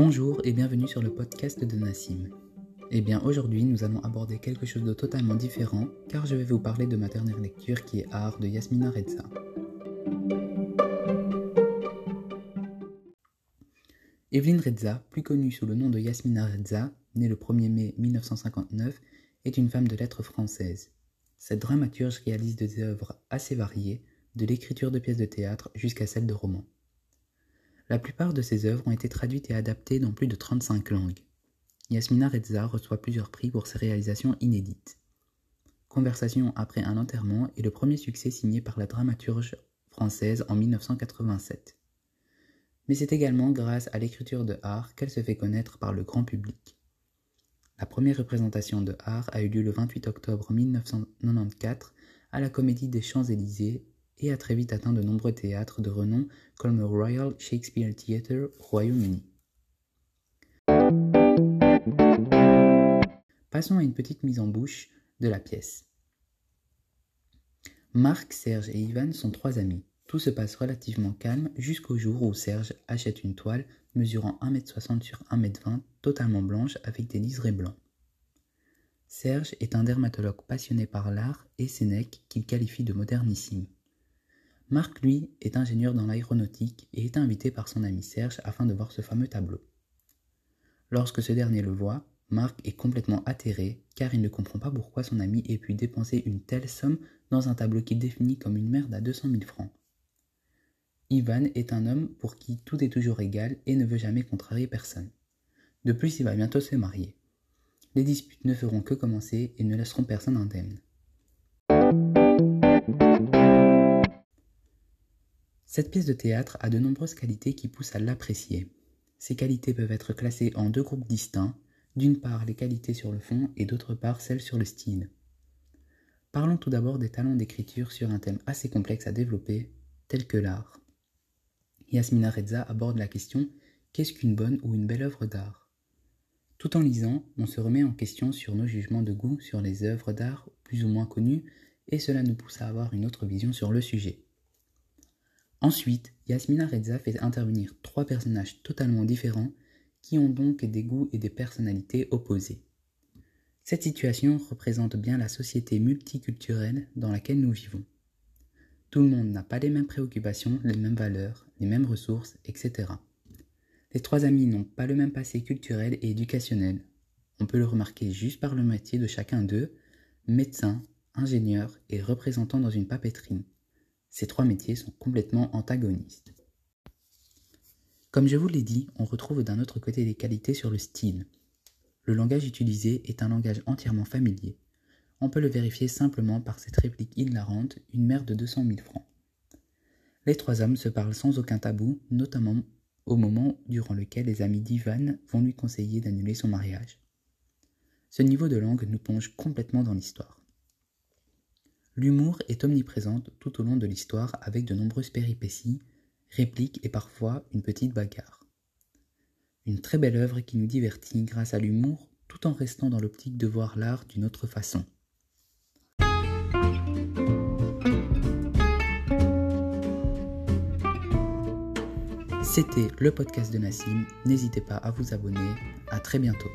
Bonjour et bienvenue sur le podcast de Nassim. Eh bien aujourd'hui nous allons aborder quelque chose de totalement différent car je vais vous parler de ma dernière lecture qui est Art de Yasmina Reza. Evelyn Reza, plus connue sous le nom de Yasmina Reza, née le 1er mai 1959, est une femme de lettres française. Cette dramaturge réalise des œuvres assez variées, de l'écriture de pièces de théâtre jusqu'à celle de romans. La plupart de ses œuvres ont été traduites et adaptées dans plus de 35 langues. Yasmina Reza reçoit plusieurs prix pour ses réalisations inédites. Conversation après un enterrement est le premier succès signé par la dramaturge française en 1987. Mais c'est également grâce à l'écriture de art qu'elle se fait connaître par le grand public. La première représentation de art a eu lieu le 28 octobre 1994 à la Comédie des Champs-Élysées et a très vite atteint de nombreux théâtres de renom comme le Royal Shakespeare Theatre au Royaume-Uni. Passons à une petite mise en bouche de la pièce. Marc, Serge et Ivan sont trois amis. Tout se passe relativement calme jusqu'au jour où Serge achète une toile mesurant 1m60 sur 1m20, totalement blanche avec des liserés blancs. Serge est un dermatologue passionné par l'art et Sénèque qu'il qualifie de modernissime. Marc, lui, est ingénieur dans l'aéronautique et est invité par son ami Serge afin de voir ce fameux tableau. Lorsque ce dernier le voit, Marc est complètement atterré car il ne comprend pas pourquoi son ami ait pu dépenser une telle somme dans un tableau qu'il définit comme une merde à 200 000 francs. Ivan est un homme pour qui tout est toujours égal et ne veut jamais contrarier personne. De plus, il va bientôt se marier. Les disputes ne feront que commencer et ne laisseront personne indemne. Cette pièce de théâtre a de nombreuses qualités qui poussent à l'apprécier. Ces qualités peuvent être classées en deux groupes distincts, d'une part les qualités sur le fond et d'autre part celles sur le style. Parlons tout d'abord des talents d'écriture sur un thème assez complexe à développer, tel que l'art. Yasmina Reza aborde la question qu'est-ce qu'une bonne ou une belle œuvre d'art? Tout en lisant, on se remet en question sur nos jugements de goût sur les œuvres d'art plus ou moins connues, et cela nous pousse à avoir une autre vision sur le sujet. Ensuite, Yasmina Reza fait intervenir trois personnages totalement différents qui ont donc des goûts et des personnalités opposées. Cette situation représente bien la société multiculturelle dans laquelle nous vivons. Tout le monde n'a pas les mêmes préoccupations, les mêmes valeurs, les mêmes ressources, etc. Les trois amis n'ont pas le même passé culturel et éducationnel. On peut le remarquer juste par le métier de chacun d'eux, médecin, ingénieur et représentant dans une papeterie. Ces trois métiers sont complètement antagonistes. Comme je vous l'ai dit, on retrouve d'un autre côté des qualités sur le style. Le langage utilisé est un langage entièrement familier. On peut le vérifier simplement par cette réplique hilarante, une mère de 200 000 francs. Les trois hommes se parlent sans aucun tabou, notamment au moment durant lequel les amis d'Ivan vont lui conseiller d'annuler son mariage. Ce niveau de langue nous plonge complètement dans l'histoire. L'humour est omniprésente tout au long de l'histoire avec de nombreuses péripéties, répliques et parfois une petite bagarre. Une très belle œuvre qui nous divertit grâce à l'humour tout en restant dans l'optique de voir l'art d'une autre façon. C'était le podcast de Nassim. N'hésitez pas à vous abonner. À très bientôt.